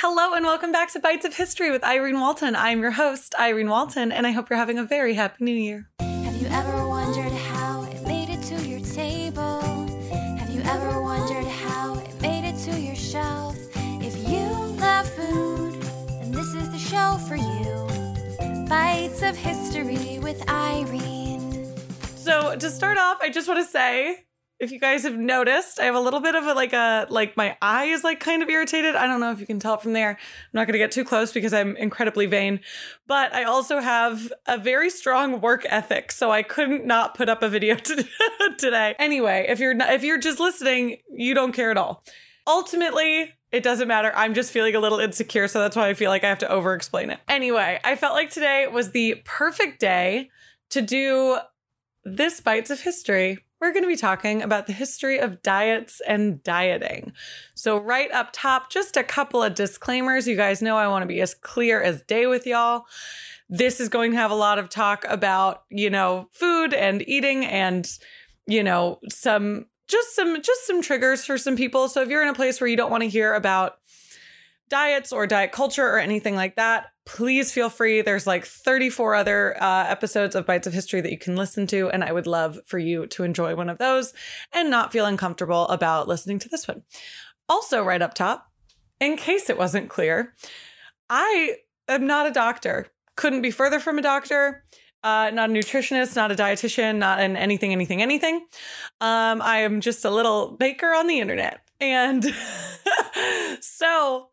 Hello and welcome back to Bites of History with Irene Walton. I'm your host, Irene Walton, and I hope you're having a very happy new year. Have you ever wondered how it made it to your table? Have you ever wondered how it made it to your shelf? If you love food, then this is the show for you. Bites of History with Irene. So, to start off, I just want to say if you guys have noticed, I have a little bit of a like a like my eye is like kind of irritated. I don't know if you can tell from there. I'm not going to get too close because I'm incredibly vain. But I also have a very strong work ethic, so I couldn't not put up a video today. Anyway, if you're not, if you're just listening, you don't care at all. Ultimately, it doesn't matter. I'm just feeling a little insecure, so that's why I feel like I have to over explain it. Anyway, I felt like today was the perfect day to do this bites of history we're going to be talking about the history of diets and dieting. So, right up top, just a couple of disclaimers. You guys know I want to be as clear as day with y'all. This is going to have a lot of talk about, you know, food and eating and, you know, some just some just some triggers for some people. So if you're in a place where you don't want to hear about diets or diet culture or anything like that, please feel free. There's like 34 other uh, episodes of Bites of History that you can listen to, and I would love for you to enjoy one of those and not feel uncomfortable about listening to this one. Also, right up top, in case it wasn't clear, I am not a doctor. Couldn't be further from a doctor. Uh, not a nutritionist, not a dietitian, not an anything, anything, anything. Um, I am just a little baker on the internet. And so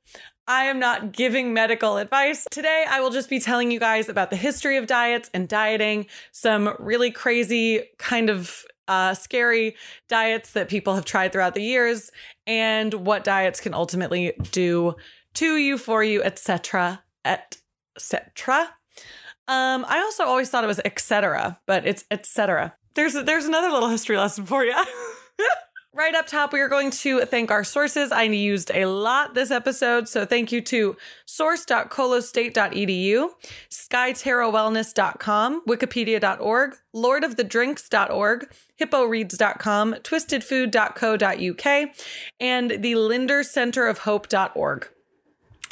I am not giving medical advice. Today, I will just be telling you guys about the history of diets and dieting, some really crazy, kind of uh, scary diets that people have tried throughout the years, and what diets can ultimately do to you, for you, etc., etc. Um, I also always thought it was etc., but it's etc. There's there's another little history lesson for you. Right up top, we are going to thank our sources. I used a lot this episode, so thank you to source.colostate.edu, skytarowellness.com, wikipedia.org, lordofthedrinks.org, hipporeads.com, twistedfood.co.uk, and the Linder Center of Hope.org.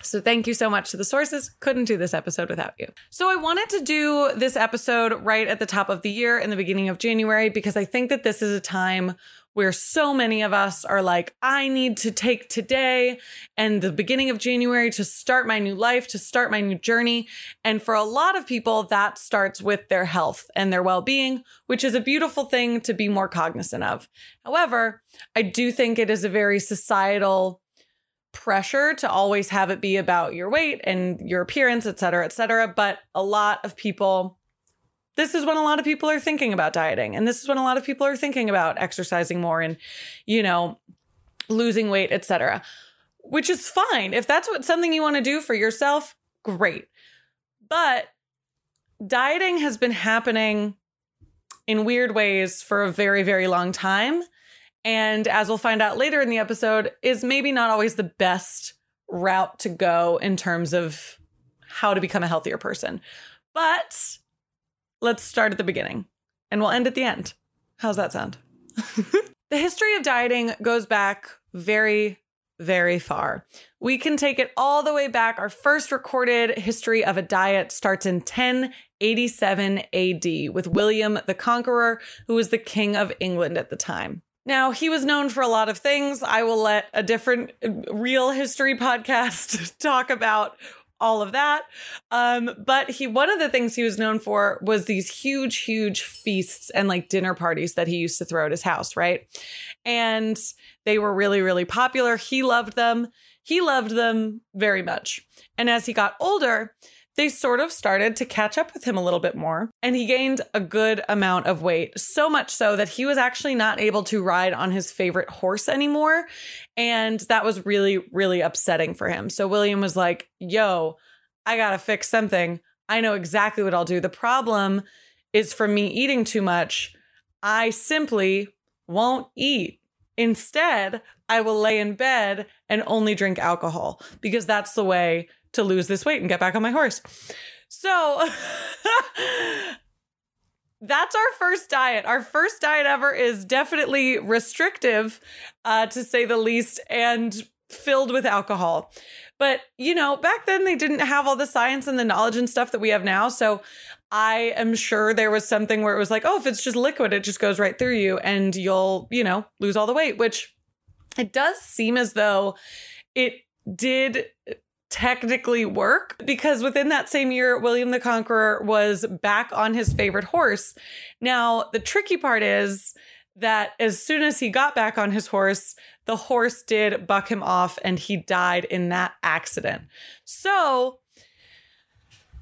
So thank you so much to the sources. Couldn't do this episode without you. So I wanted to do this episode right at the top of the year in the beginning of January because I think that this is a time where so many of us are like, I need to take today and the beginning of January to start my new life, to start my new journey. And for a lot of people, that starts with their health and their well being, which is a beautiful thing to be more cognizant of. However, I do think it is a very societal pressure to always have it be about your weight and your appearance, et cetera, et cetera. But a lot of people this is when a lot of people are thinking about dieting and this is when a lot of people are thinking about exercising more and you know losing weight etc which is fine. If that's what something you want to do for yourself great. But dieting has been happening in weird ways for a very very long time. And as we'll find out later in the episode is maybe not always the best route to go in terms of how to become a healthier person. But Let's start at the beginning and we'll end at the end. How's that sound? the history of dieting goes back very, very far. We can take it all the way back. Our first recorded history of a diet starts in 1087 AD with William the Conqueror, who was the king of England at the time. Now, he was known for a lot of things. I will let a different real history podcast talk about all of that. Um, but he one of the things he was known for was these huge, huge feasts and like dinner parties that he used to throw at his house, right? And they were really, really popular. He loved them. He loved them very much. And as he got older, they sort of started to catch up with him a little bit more. And he gained a good amount of weight, so much so that he was actually not able to ride on his favorite horse anymore. And that was really, really upsetting for him. So William was like, yo, I gotta fix something. I know exactly what I'll do. The problem is from me eating too much, I simply won't eat. Instead, I will lay in bed and only drink alcohol because that's the way to lose this weight and get back on my horse. So that's our first diet. Our first diet ever is definitely restrictive, uh, to say the least, and filled with alcohol. But, you know, back then they didn't have all the science and the knowledge and stuff that we have now. So I am sure there was something where it was like, oh, if it's just liquid, it just goes right through you and you'll, you know, lose all the weight, which it does seem as though it did technically work because within that same year, William the Conqueror was back on his favorite horse. Now, the tricky part is that as soon as he got back on his horse, the horse did buck him off and he died in that accident. So,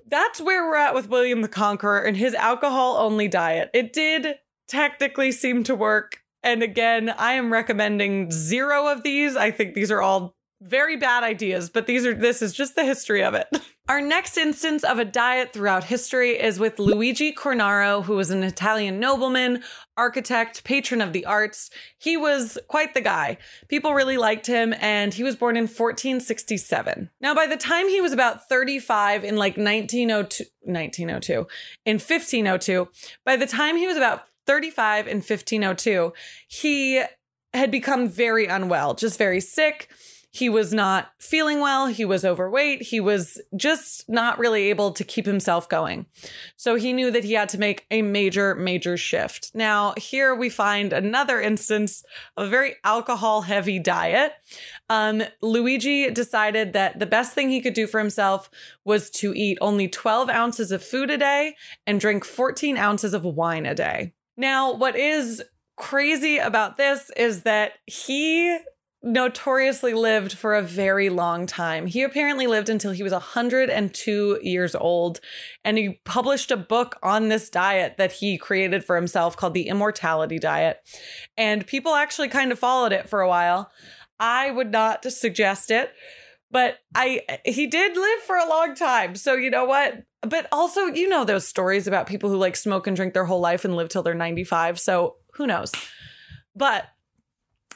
that's where we're at with William the Conqueror and his alcohol only diet. It did technically seem to work. And again, I am recommending zero of these. I think these are all very bad ideas, but these are this is just the history of it. Our next instance of a diet throughout history is with Luigi Cornaro, who was an Italian nobleman, architect, patron of the arts. He was quite the guy. People really liked him, and he was born in 1467. Now, by the time he was about 35 in like 1902, 1902, in 1502, by the time he was about 35 in 1502, he had become very unwell, just very sick he was not feeling well. He was overweight. He was just not really able to keep himself going. So he knew that he had to make a major, major shift. Now, here we find another instance of a very alcohol heavy diet. Um, Luigi decided that the best thing he could do for himself was to eat only 12 ounces of food a day and drink 14 ounces of wine a day. Now, what is crazy about this is that he notoriously lived for a very long time. He apparently lived until he was 102 years old, and he published a book on this diet that he created for himself called the Immortality Diet. And people actually kind of followed it for a while. I would not suggest it, but I he did live for a long time. So you know what? But also, you know those stories about people who like smoke and drink their whole life and live till they're 95. So who knows? But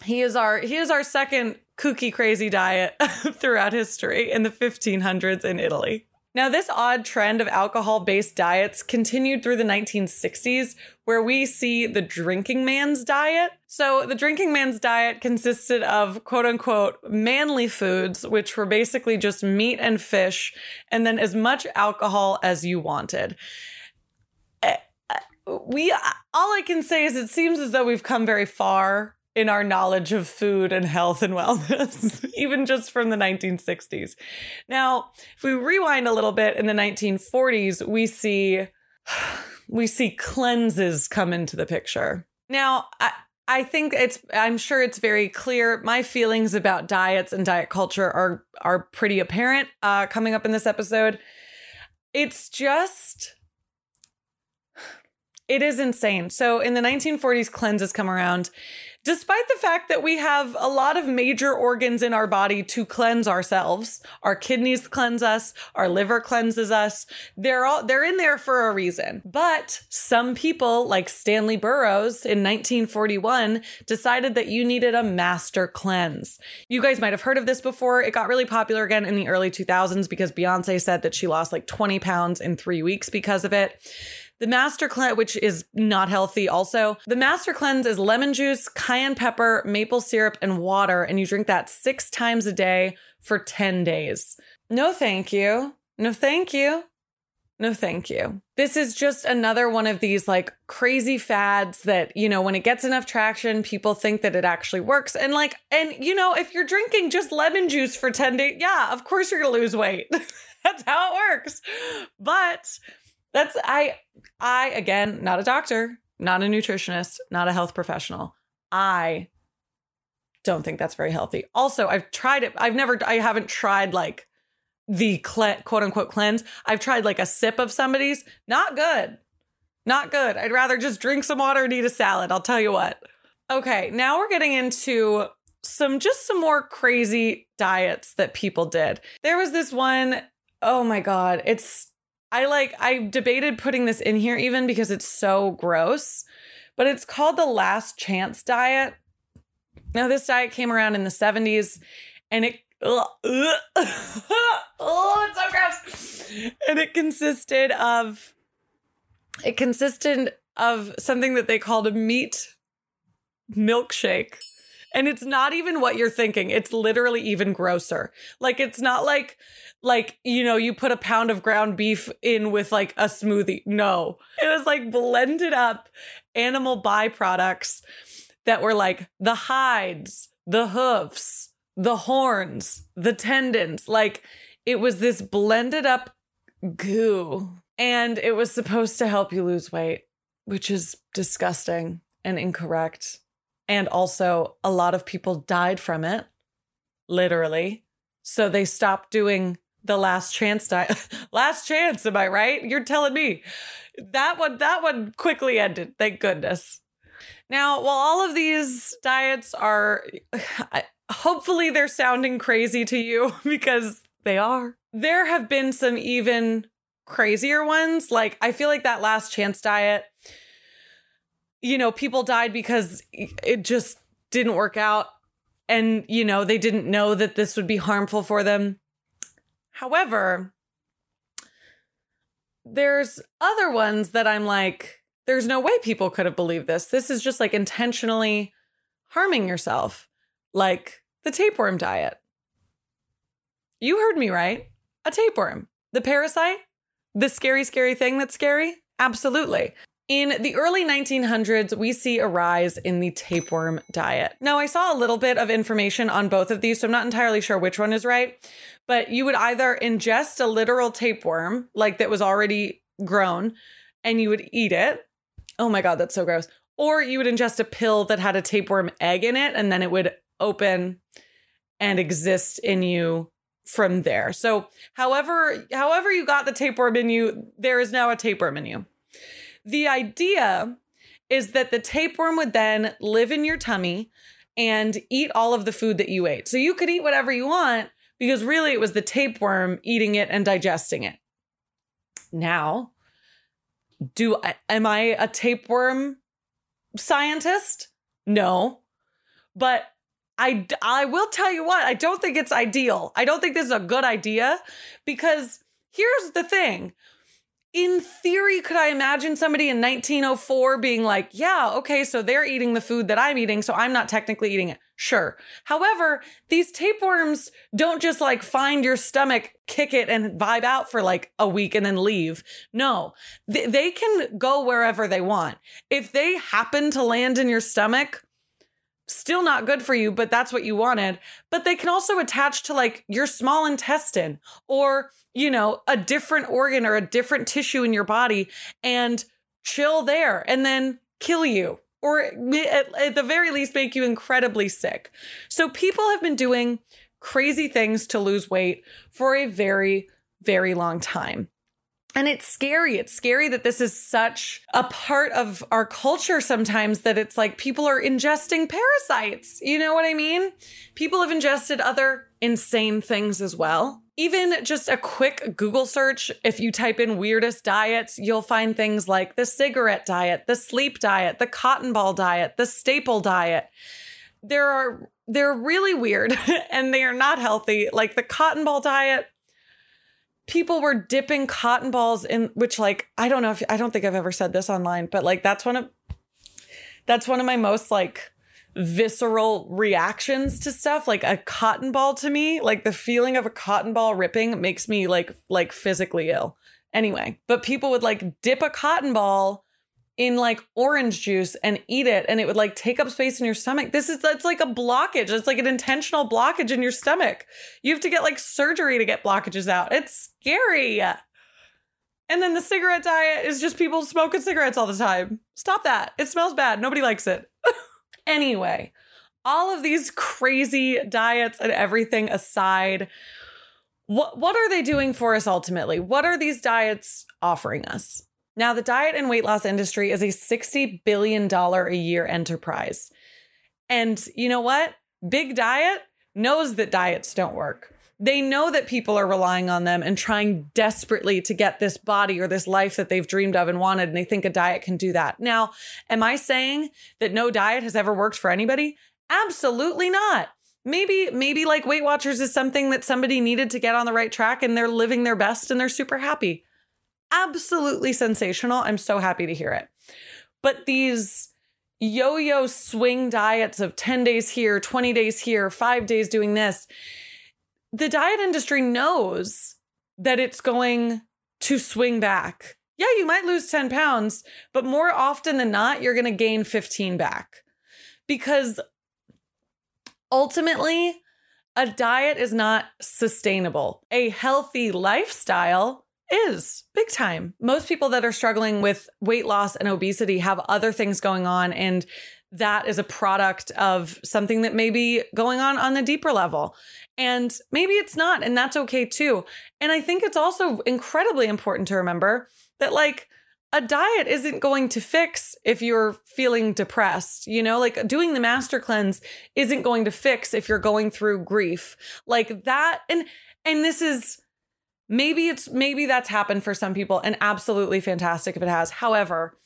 he is our he is our second kooky crazy diet throughout history in the 1500s in Italy. Now, this odd trend of alcohol based diets continued through the 1960s, where we see the drinking man's diet. So, the drinking man's diet consisted of quote unquote manly foods, which were basically just meat and fish, and then as much alcohol as you wanted. Eh, eh, we, all I can say is it seems as though we've come very far in our knowledge of food and health and wellness, even just from the 1960s. Now, if we rewind a little bit in the 1940s, we see we see cleanses come into the picture. Now, I, I think it's I'm sure it's very clear. My feelings about diets and diet culture are are pretty apparent uh, coming up in this episode. It's just it is insane. So in the 1940s, cleanses come around. Despite the fact that we have a lot of major organs in our body to cleanse ourselves our kidneys cleanse us our liver cleanses us they're all they're in there for a reason. But some people like stanley burroughs in 1941 decided that you needed a master cleanse. You guys might have heard of this before. It got really popular again in the early 2000s because beyonce said that she lost like 20 pounds in three weeks because of it the Master Cleanse, which is not healthy also. The Master Cleanse is lemon juice, cayenne pepper, maple syrup, and water, and you drink that six times a day for 10 days. No, thank you. No, thank you. No, thank you. This is just another one of these like crazy fads that, you know, when it gets enough traction, people think that it actually works. And like, and you know, if you're drinking just lemon juice for 10 days, yeah, of course you're gonna lose weight. That's how it works. But that's I I again, not a doctor, not a nutritionist, not a health professional. I don't think that's very healthy. Also, I've tried it. I've never I haven't tried like the cle- quote unquote cleanse. I've tried like a sip of somebody's. Not good. Not good. I'd rather just drink some water and eat a salad. I'll tell you what. Okay, now we're getting into some just some more crazy diets that people did. There was this one, oh my god, it's I like I debated putting this in here even because it's so gross, but it's called the last chance diet. Now this diet came around in the 70s and it ugh, ugh, oh, it's so gross. And it consisted of it consisted of something that they called a meat milkshake. And it's not even what you're thinking. It's literally even grosser. Like it's not like like, you know, you put a pound of ground beef in with like a smoothie. No. It was like blended up animal byproducts that were like the hides, the hoofs, the horns, the tendons. Like it was this blended up goo. And it was supposed to help you lose weight, which is disgusting and incorrect. And also, a lot of people died from it, literally. So they stopped doing the last chance diet. last chance, am I right? You're telling me. That one that one quickly ended. Thank goodness. Now, while all of these diets are hopefully they're sounding crazy to you because they are. There have been some even crazier ones. Like I feel like that last chance diet you know, people died because it just didn't work out and you know, they didn't know that this would be harmful for them. However, there's other ones that I'm like, there's no way people could have believed this. This is just like intentionally harming yourself, like the tapeworm diet. You heard me right. A tapeworm, the parasite, the scary, scary thing that's scary. Absolutely. In the early 1900s, we see a rise in the tapeworm diet. Now, I saw a little bit of information on both of these, so I'm not entirely sure which one is right, but you would either ingest a literal tapeworm, like that was already grown, and you would eat it. Oh my God, that's so gross. Or you would ingest a pill that had a tapeworm egg in it, and then it would open and exist in you from there. So, however, however you got the tapeworm in you, there is now a tapeworm in you. The idea is that the tapeworm would then live in your tummy and eat all of the food that you ate. So you could eat whatever you want because really it was the tapeworm eating it and digesting it. Now, do am I a tapeworm scientist? No. But I I will tell you what, I don't think it's ideal. I don't think this is a good idea because here's the thing in theory, could I imagine somebody in 1904 being like, yeah, okay, so they're eating the food that I'm eating, so I'm not technically eating it? Sure. However, these tapeworms don't just like find your stomach, kick it, and vibe out for like a week and then leave. No, Th- they can go wherever they want. If they happen to land in your stomach, still not good for you, but that's what you wanted. But they can also attach to like your small intestine or you know, a different organ or a different tissue in your body and chill there and then kill you or at, at, the very least make you incredibly sick. So people have been doing crazy things to lose weight for a very, very long time. And it's scary. It's scary that this is such a part of our culture sometimes that it's like people are ingesting parasites. You know what I mean? People have ingested other insane things as well. Even just a quick Google search, if you type in weirdest diets, you'll find things like the cigarette diet, the sleep diet, the cotton ball diet, the staple diet. There are they're really weird and they are not healthy. Like the cotton ball diet, people were dipping cotton balls in which like I don't know if I don't think I've ever said this online, but like that's one of that's one of my most like visceral reactions to stuff. Like a cotton ball to me like the feeling of a cotton ball ripping makes me like like physically ill. Anyway but people would like dip a cotton ball in like orange juice and eat it and it would like take up space in your stomach. This is that's like a blockage. It's like an intentional blockage in your stomach. You have to get like surgery to get blockages out. It's scary. And then the cigarette diet is just people smoking cigarettes all the time. Stop that. It smells bad. Nobody likes it. Anyway, all of these crazy diets and everything aside, what what are they doing for us ultimately? What are these diets offering us? Now, the diet and weight loss industry is a $60 billion a year enterprise. And you know what? Big Diet knows that diets don't work. They know that people are relying on them and trying desperately to get this body or this life that they've dreamed of and wanted. And they think a diet can do that. Now, am I saying that no diet has ever worked for anybody? Absolutely not. Maybe, maybe like Weight Watchers is something that somebody needed to get on the right track and they're living their best and they're super happy. Absolutely sensational. I'm so happy to hear it. But these yo yo swing diets of 10 days here, 20 days here, five days doing this, the diet industry knows that it's going to swing back. Yeah, you might lose 10 pounds, but more often than not, you're going to gain 15 back because ultimately, a diet is not sustainable. A healthy lifestyle is big time. Most people that are struggling with weight loss and obesity have other things going on, and that is a product of something that may be going on on the deeper level. And maybe it's not, and that's okay too. And I think it's also incredibly important to remember that, like, a diet isn't going to fix if you're feeling depressed. You know, like doing the master cleanse isn't going to fix if you're going through grief. Like that and and this is maybe it's maybe that's happened for some people and absolutely fantastic if it has. However,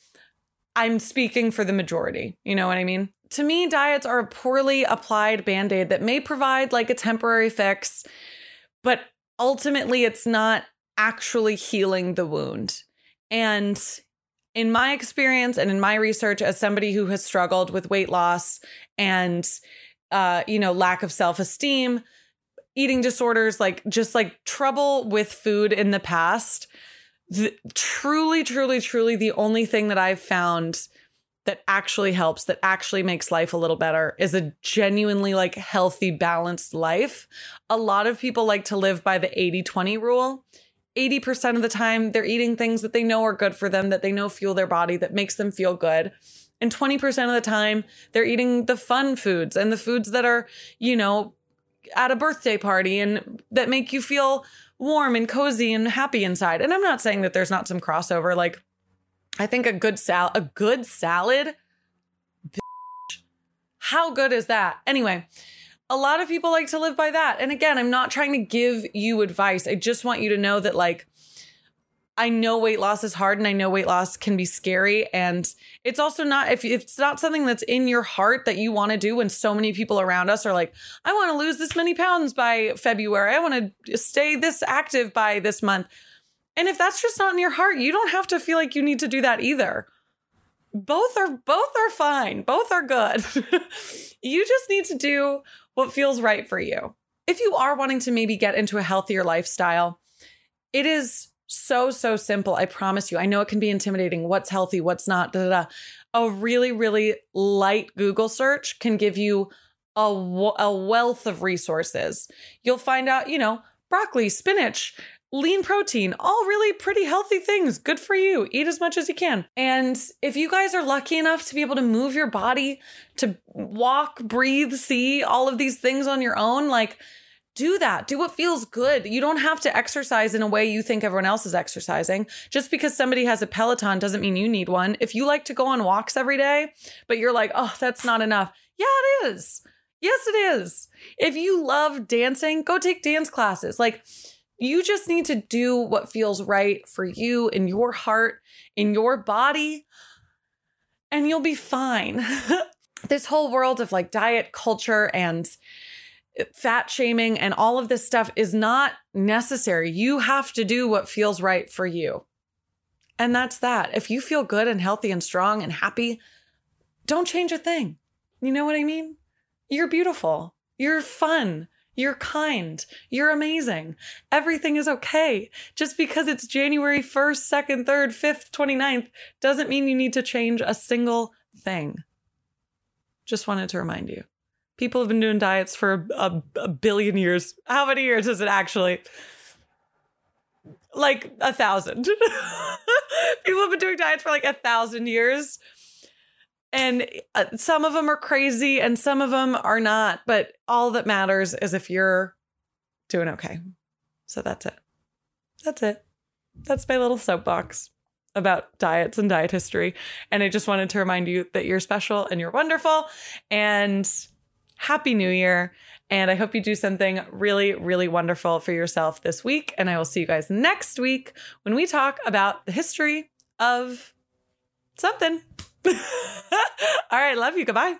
I'm speaking for the majority. You know what I mean? To me, diets are a poorly applied band-aid that may provide like a temporary fix, but ultimately it's not actually healing the wound. And in my experience and in my research as somebody who has struggled with weight loss and uh, you know, lack of self-esteem, eating disorders, like just like trouble with food in the past, the, truly, truly, truly the only thing that I've found that actually helps, that actually makes life a little better is a genuinely like healthy, balanced life. A lot of people like to live by the 80 20 rule. 80% of the time they're eating things that they know are good for them, that they know fuel their body, that makes them feel good. And 20% of the time they're eating the fun foods and the foods that are, you know, at a birthday party and that make you feel warm and cozy and happy inside. And I'm not saying that there's not some crossover. Like, I think a good sal a good salad. Bitch, how good is that? Anyway, a lot of people like to live by that. And again, I'm not trying to give you advice. I just want you to know that, like, I know weight loss is hard and I know weight loss can be scary. And it's also not, if, it's not something that's in your heart that you want to do, when so many people around us are like, I want to lose this many pounds by February, I want to stay this active by this month. And if that's just not in your heart, you don't have to feel like you need to do that either both are both are fine both are good you just need to do what feels right for you. If you are wanting to maybe get into a healthier lifestyle, it is so, so simple. I promise you. I know it can be intimidating. What's healthy? What's not? Da, da, da. A really, really light Google search can give you a, a wealth of resources. You'll find out, you know, broccoli, spinach, lean protein, all really pretty healthy things. Good for you. Eat as much as you can. And if you guys are lucky enough to be able to move your body, to walk, breathe, see all of these things on your own, like, do that. Do what feels good. You don't have to exercise in a way you think everyone else is exercising. Just because somebody has a Peloton doesn't mean you need one. If you like to go on walks every day, but you're like, oh, that's not enough. Yeah, it is. Yes, it is. If you love dancing, go take dance classes. Like, you just need to do what feels right for you in your heart, in your body, and you'll be fine. this whole world of like diet culture and fat shaming and all of this stuff is not necessary. You have to do what feels right for you. And that's that. If you feel good and healthy and strong and happy, don't change a thing. You know what I mean? You're beautiful. You're fun. You're kind. You're amazing. Everything is okay. Just because it's January 1st, 2nd, 3rd, 5th, 29th doesn't mean you need to change a single thing. Just wanted to remind you. People have been doing diets for a, a billion years. How many years is it actually? Like a thousand. People have been doing diets for like a thousand years and uh, some of them are crazy and some of them are not but all that matters is if you're doing okay so that's it that's it that's my little soapbox about diets and diet history and i just wanted to remind you that you're special and you're wonderful and happy new year and i hope you do something really really wonderful for yourself this week and i will see you guys next week when we talk about the history of something all right, love you. Goodbye.